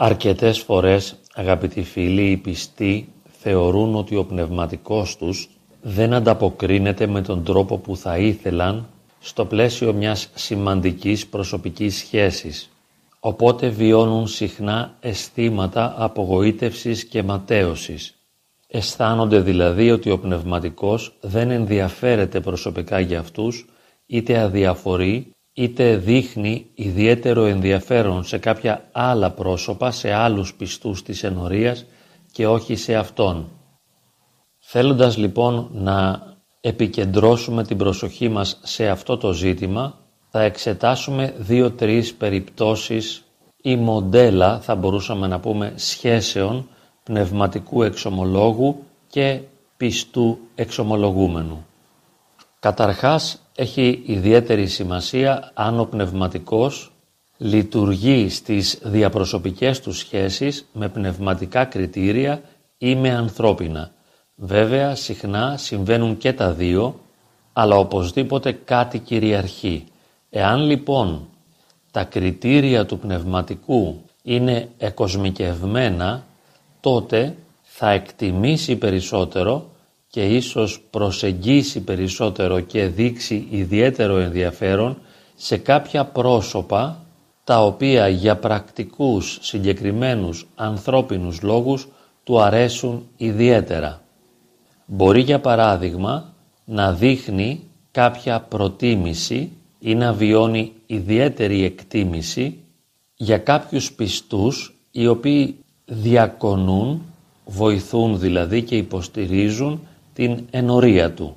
Αρκετές φορές, αγαπητοί φίλοι, οι πιστοί θεωρούν ότι ο πνευματικός τους δεν ανταποκρίνεται με τον τρόπο που θα ήθελαν στο πλαίσιο μιας σημαντικής προσωπικής σχέσης. Οπότε βιώνουν συχνά αισθήματα απογοήτευσης και ματέωσης. Αισθάνονται δηλαδή ότι ο πνευματικός δεν ενδιαφέρεται προσωπικά για αυτούς, είτε αδιαφορεί, είτε δείχνει ιδιαίτερο ενδιαφέρον σε κάποια άλλα πρόσωπα, σε άλλους πιστούς της ενορίας και όχι σε αυτόν. Θέλοντας λοιπόν να επικεντρώσουμε την προσοχή μας σε αυτό το ζήτημα, θα εξετάσουμε δύο-τρεις περιπτώσεις ή μοντέλα, θα μπορούσαμε να πούμε, σχέσεων πνευματικού εξομολόγου και πιστού εξομολογούμενου. Καταρχάς, έχει ιδιαίτερη σημασία αν ο πνευματικός λειτουργεί στις διαπροσωπικές του σχέσεις με πνευματικά κριτήρια ή με ανθρώπινα. Βέβαια, συχνά συμβαίνουν και τα δύο, αλλά οπωσδήποτε κάτι κυριαρχεί. Εάν λοιπόν τα κριτήρια του πνευματικού είναι εκοσμικευμένα, τότε θα εκτιμήσει περισσότερο και ίσως προσεγγίσει περισσότερο και δείξει ιδιαίτερο ενδιαφέρον σε κάποια πρόσωπα τα οποία για πρακτικούς συγκεκριμένους ανθρώπινους λόγους του αρέσουν ιδιαίτερα. Μπορεί για παράδειγμα να δείχνει κάποια προτίμηση ή να βιώνει ιδιαίτερη εκτίμηση για κάποιους πιστούς οι οποίοι διακονούν, βοηθούν δηλαδή και υποστηρίζουν την ενορία του.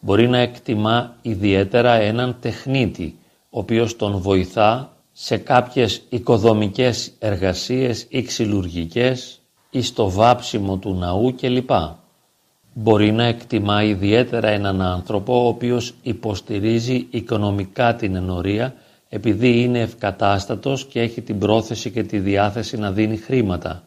Μπορεί να εκτιμά ιδιαίτερα έναν τεχνίτη, ο οποίος τον βοηθά σε κάποιες οικοδομικές εργασίες ή ξυλουργικές ή στο βάψιμο του ναού κλπ. Μπορεί να εκτιμά ιδιαίτερα έναν άνθρωπο ο οποίος υποστηρίζει οικονομικά την ενορία επειδή είναι ευκατάστατος και έχει την πρόθεση και τη διάθεση να δίνει χρήματα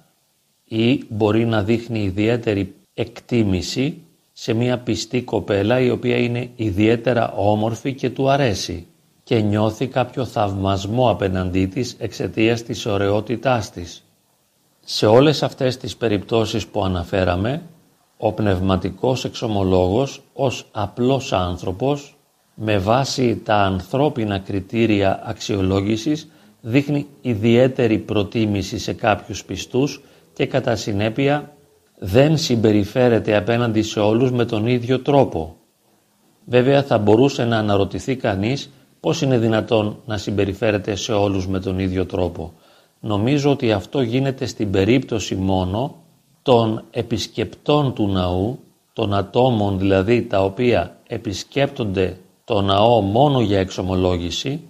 ή μπορεί να δείχνει ιδιαίτερη εκτίμηση σε μια πιστή κοπέλα η οποία είναι ιδιαίτερα όμορφη και του αρέσει και νιώθει κάποιο θαυμασμό απέναντί της εξαιτίας της ωραιότητάς της. Σε όλες αυτές τις περιπτώσεις που αναφέραμε, ο πνευματικός εξομολόγος ως απλός άνθρωπος με βάση τα ανθρώπινα κριτήρια αξιολόγησης δείχνει ιδιαίτερη προτίμηση σε κάποιους πιστούς και κατά συνέπεια δεν συμπεριφέρεται απέναντι σε όλους με τον ίδιο τρόπο. Βέβαια θα μπορούσε να αναρωτηθεί κανείς πώς είναι δυνατόν να συμπεριφέρεται σε όλους με τον ίδιο τρόπο. Νομίζω ότι αυτό γίνεται στην περίπτωση μόνο των επισκεπτών του ναού, των ατόμων δηλαδή τα οποία επισκέπτονται το ναό μόνο για εξομολόγηση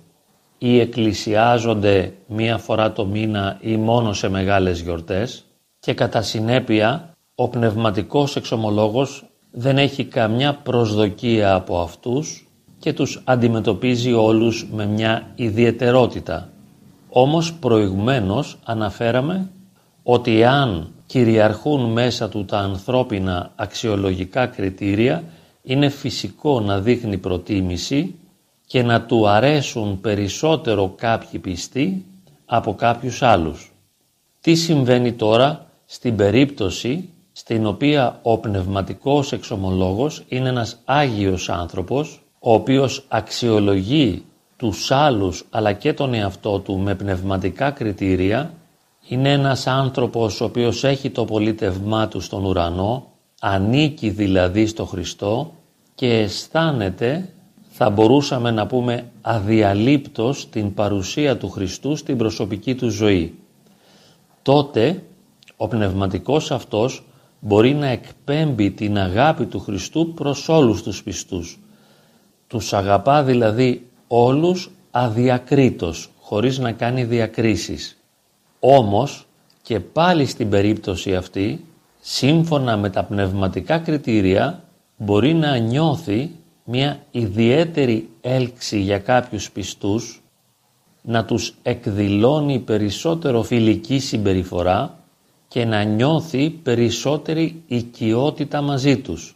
ή εκκλησιάζονται μία φορά το μήνα ή μόνο σε μεγάλες γιορτές και κατά συνέπεια ο πνευματικός εξομολόγος δεν έχει καμιά προσδοκία από αυτούς και τους αντιμετωπίζει όλους με μια ιδιαιτερότητα. Όμως προηγουμένως αναφέραμε ότι αν κυριαρχούν μέσα του τα ανθρώπινα αξιολογικά κριτήρια είναι φυσικό να δείχνει προτίμηση και να του αρέσουν περισσότερο κάποιοι πιστοί από κάποιους άλλους. Τι συμβαίνει τώρα στην περίπτωση στην οποία ο πνευματικός εξομολόγος είναι ένας Άγιος άνθρωπος ο οποίος αξιολογεί τους άλλους αλλά και τον εαυτό του με πνευματικά κριτήρια είναι ένας άνθρωπος ο οποίος έχει το πολίτευμά του στον ουρανό ανήκει δηλαδή στο Χριστό και αισθάνεται θα μπορούσαμε να πούμε αδιαλείπτος την παρουσία του Χριστού στην προσωπική του ζωή. Τότε ο πνευματικός αυτός μπορεί να εκπέμπει την αγάπη του Χριστού προς όλους τους πιστούς. Τους αγαπά δηλαδή όλους αδιακρίτως, χωρίς να κάνει διακρίσεις. Όμως και πάλι στην περίπτωση αυτή, σύμφωνα με τα πνευματικά κριτήρια, μπορεί να νιώθει μια ιδιαίτερη έλξη για κάποιους πιστούς, να τους εκδηλώνει περισσότερο φιλική συμπεριφορά και να νιώθει περισσότερη οικειότητα μαζί τους.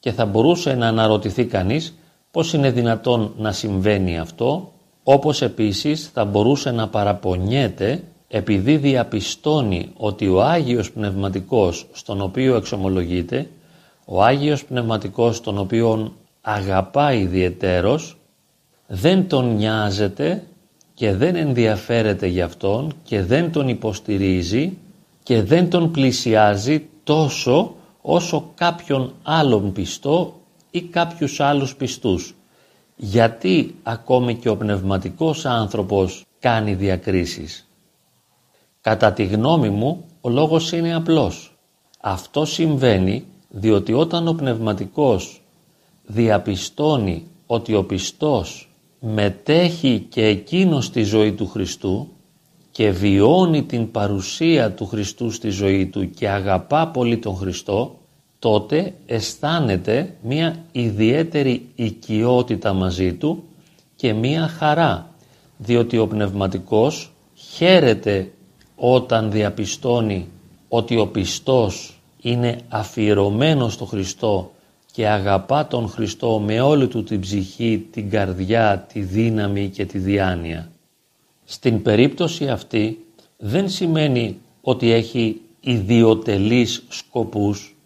Και θα μπορούσε να αναρωτηθεί κανείς πώς είναι δυνατόν να συμβαίνει αυτό, όπως επίσης θα μπορούσε να παραπονιέται επειδή διαπιστώνει ότι ο Άγιος Πνευματικός στον οποίο εξομολογείται, ο Άγιος Πνευματικός τον οποίο αγαπάει ιδιαιτέρως, δεν τον νοιάζεται και δεν ενδιαφέρεται για αυτόν και δεν τον υποστηρίζει και δεν τον πλησιάζει τόσο όσο κάποιον άλλον πιστό ή κάποιους άλλους πιστούς. Γιατί ακόμη και ο πνευματικός άνθρωπος κάνει διακρίσεις. Κατά τη γνώμη μου ο λόγος είναι απλός. Αυτό συμβαίνει διότι όταν ο πνευματικός διαπιστώνει ότι ο πιστός μετέχει και εκείνος στη ζωή του Χριστού και βιώνει την παρουσία του Χριστού στη ζωή του και αγαπά πολύ τον Χριστό, τότε αισθάνεται μία ιδιαίτερη οικειότητα μαζί του και μία χαρά, διότι ο πνευματικός χαίρεται όταν διαπιστώνει ότι ο πιστός είναι αφιερωμένος στο Χριστό και αγαπά τον Χριστό με όλη του την ψυχή, την καρδιά, τη δύναμη και τη διάνοια. Στην περίπτωση αυτή δεν σημαίνει ότι έχει ιδιωτελείς σκοπούς.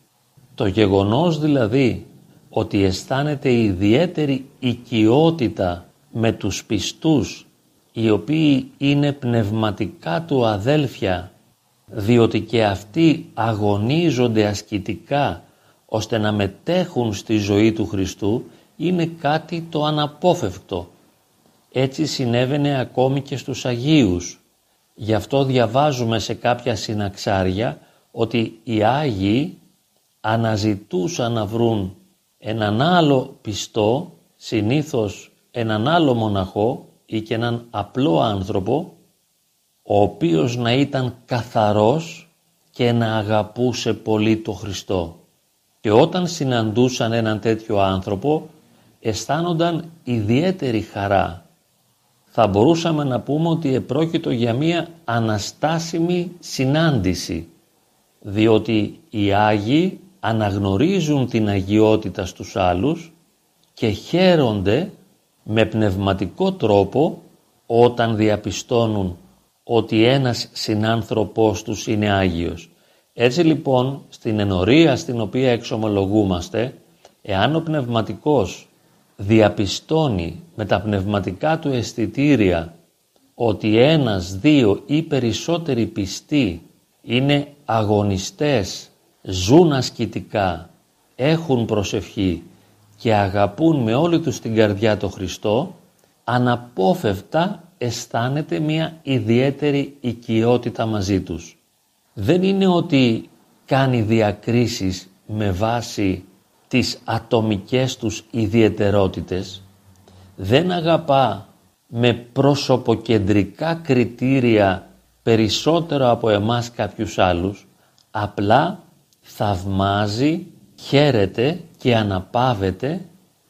Το γεγονός δηλαδή ότι αισθάνεται ιδιαίτερη οικειότητα με τους πιστούς οι οποίοι είναι πνευματικά του αδέλφια διότι και αυτοί αγωνίζονται ασκητικά ώστε να μετέχουν στη ζωή του Χριστού είναι κάτι το αναπόφευκτο. Έτσι συνέβαινε ακόμη και στους Αγίους. Γι' αυτό διαβάζουμε σε κάποια συναξάρια ότι οι Άγιοι αναζητούσαν να βρουν έναν άλλο πιστό, συνήθως έναν άλλο μοναχό ή και έναν απλό άνθρωπο, ο οποίος να ήταν καθαρός και να αγαπούσε πολύ το Χριστό. Και όταν συναντούσαν έναν τέτοιο άνθρωπο, αισθάνονταν ιδιαίτερη χαρά. Θα μπορούσαμε να πούμε ότι επρόκειτο για μία αναστάσιμη συνάντηση, διότι οι Άγιοι αναγνωρίζουν την αγιότητα στους άλλους και χαίρονται με πνευματικό τρόπο όταν διαπιστώνουν ότι ένας συνάνθρωπός τους είναι Άγιος. Έτσι λοιπόν στην ενορία στην οποία εξομολογούμαστε, εάν ο πνευματικός διαπιστώνει με τα πνευματικά του αισθητήρια ότι ένας, δύο ή περισσότεροι πιστοί είναι αγωνιστές, ζουν ασκητικά, έχουν προσευχή και αγαπούν με όλη τους την καρδιά το Χριστό, αναπόφευτα αισθάνεται μια ιδιαίτερη οικειότητα μαζί τους. Δεν είναι ότι κάνει διακρίσεις με βάση τις ατομικές τους ιδιαιτερότητες, δεν αγαπά με προσωποκεντρικά κριτήρια περισσότερο από εμάς κάποιους άλλους, απλά θαυμάζει, χαίρεται και αναπαύεται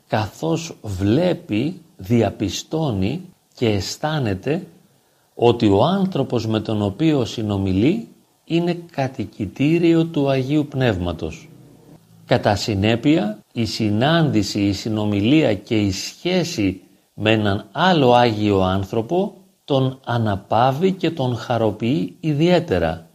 καθώς βλέπει, διαπιστώνει και αισθάνεται ότι ο άνθρωπος με τον οποίο συνομιλεί είναι κατοικητήριο του Αγίου Πνεύματος. Κατά συνέπεια, η συνάντηση, η συνομιλία και η σχέση με έναν άλλο Άγιο άνθρωπο τον αναπαύει και τον χαροποιεί ιδιαίτερα.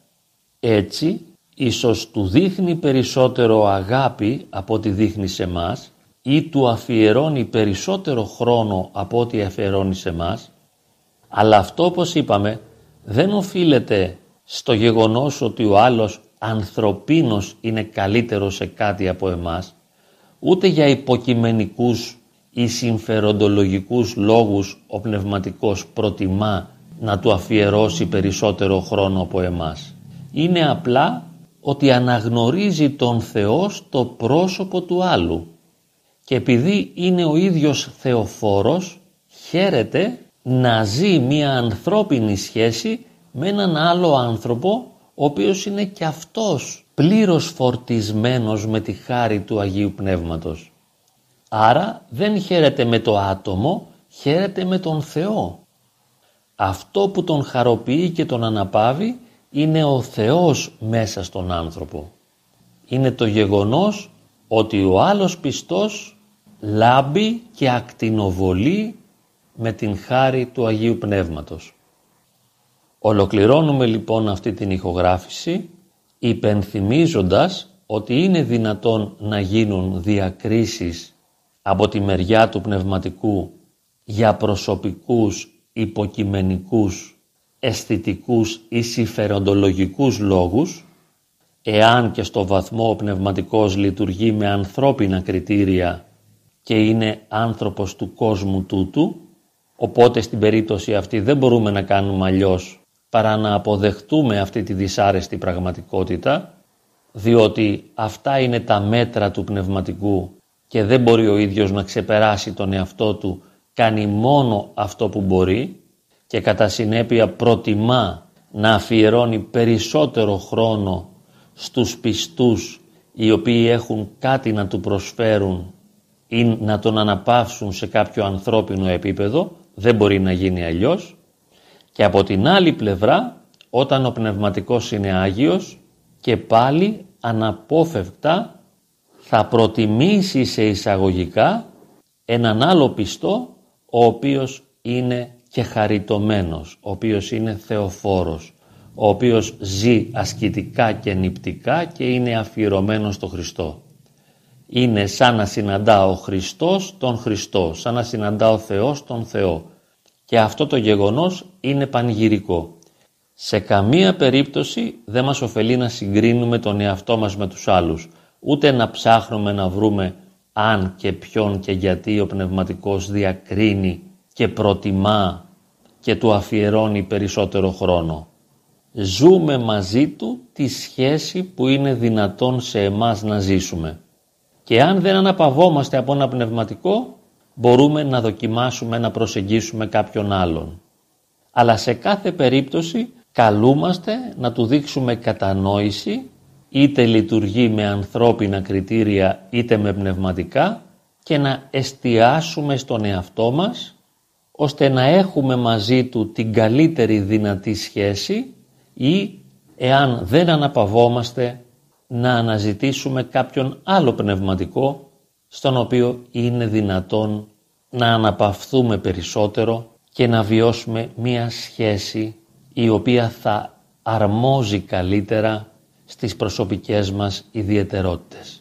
Έτσι, ίσως του δείχνει περισσότερο αγάπη από ό,τι δείχνει σε μας ή του αφιερώνει περισσότερο χρόνο από ό,τι αφιερώνει σε μας, αλλά αυτό όπως είπαμε δεν οφείλεται στο γεγονός ότι ο άλλος ανθρωπίνος είναι καλύτερος σε κάτι από εμάς, ούτε για υποκειμενικούς ή συμφεροντολογικούς λόγους ο πνευματικός προτιμά να του αφιερώσει περισσότερο χρόνο από εμάς. Είναι απλά ότι αναγνωρίζει τον Θεός στο πρόσωπο του άλλου και επειδή είναι ο ίδιος Θεοφόρος χαίρεται να ζει μία ανθρώπινη σχέση με έναν άλλο άνθρωπο ο οποίος είναι και αυτός πλήρως φορτισμένος με τη χάρη του Αγίου Πνεύματος. Άρα δεν χαίρεται με το άτομο, χαίρεται με τον Θεό. Αυτό που τον χαροποιεί και τον αναπαύει είναι ο Θεός μέσα στον άνθρωπο. Είναι το γεγονός ότι ο άλλος πιστός λάμπει και ακτινοβολεί με την χάρη του Αγίου Πνεύματος. Ολοκληρώνουμε λοιπόν αυτή την ηχογράφηση υπενθυμίζοντας ότι είναι δυνατόν να γίνουν διακρίσεις από τη μεριά του πνευματικού για προσωπικούς, υποκειμενικούς, αισθητικούς ή συμφεροντολογικούς λόγους, εάν και στο βαθμό ο πνευματικός λειτουργεί με ανθρώπινα κριτήρια και είναι άνθρωπος του κόσμου τούτου, οπότε στην περίπτωση αυτή δεν μπορούμε να κάνουμε αλλιώς παρά να αποδεχτούμε αυτή τη δυσάρεστη πραγματικότητα, διότι αυτά είναι τα μέτρα του πνευματικού και δεν μπορεί ο ίδιος να ξεπεράσει τον εαυτό του, κάνει μόνο αυτό που μπορεί και κατά συνέπεια προτιμά να αφιερώνει περισσότερο χρόνο στους πιστούς οι οποίοι έχουν κάτι να του προσφέρουν ή να τον αναπαύσουν σε κάποιο ανθρώπινο επίπεδο, δεν μπορεί να γίνει αλλιώς. Και από την άλλη πλευρά, όταν ο πνευματικός είναι Άγιος και πάλι αναπόφευκτα θα προτιμήσει σε εισαγωγικά έναν άλλο πιστό ο οποίος είναι και χαριτωμένος, ο οποίος είναι θεοφόρος, ο οποίος ζει ασκητικά και νηπτικά και είναι αφιερωμένος στο Χριστό. Είναι σαν να συναντά ο Χριστός τον Χριστό, σαν να συναντά ο Θεός τον Θεό. Και αυτό το γεγονός είναι πανηγυρικό. Σε καμία περίπτωση δεν μας ωφελεί να συγκρίνουμε τον εαυτό μας με τους άλλους, ούτε να ψάχνουμε να βρούμε αν και ποιον και γιατί ο πνευματικός διακρίνει και προτιμά και του αφιερώνει περισσότερο χρόνο. Ζούμε μαζί του τη σχέση που είναι δυνατόν σε εμάς να ζήσουμε. Και αν δεν αναπαυόμαστε από ένα πνευματικό, μπορούμε να δοκιμάσουμε να προσεγγίσουμε κάποιον άλλον. Αλλά σε κάθε περίπτωση καλούμαστε να του δείξουμε κατανόηση, είτε λειτουργεί με ανθρώπινα κριτήρια είτε με πνευματικά και να εστιάσουμε στον εαυτό μας ώστε να έχουμε μαζί του την καλύτερη δυνατή σχέση ή εάν δεν αναπαυόμαστε να αναζητήσουμε κάποιον άλλο πνευματικό στον οποίο είναι δυνατόν να αναπαυθούμε περισσότερο και να βιώσουμε μία σχέση η οποία θα αρμόζει καλύτερα στις προσωπικές μας ιδιαιτερότητες.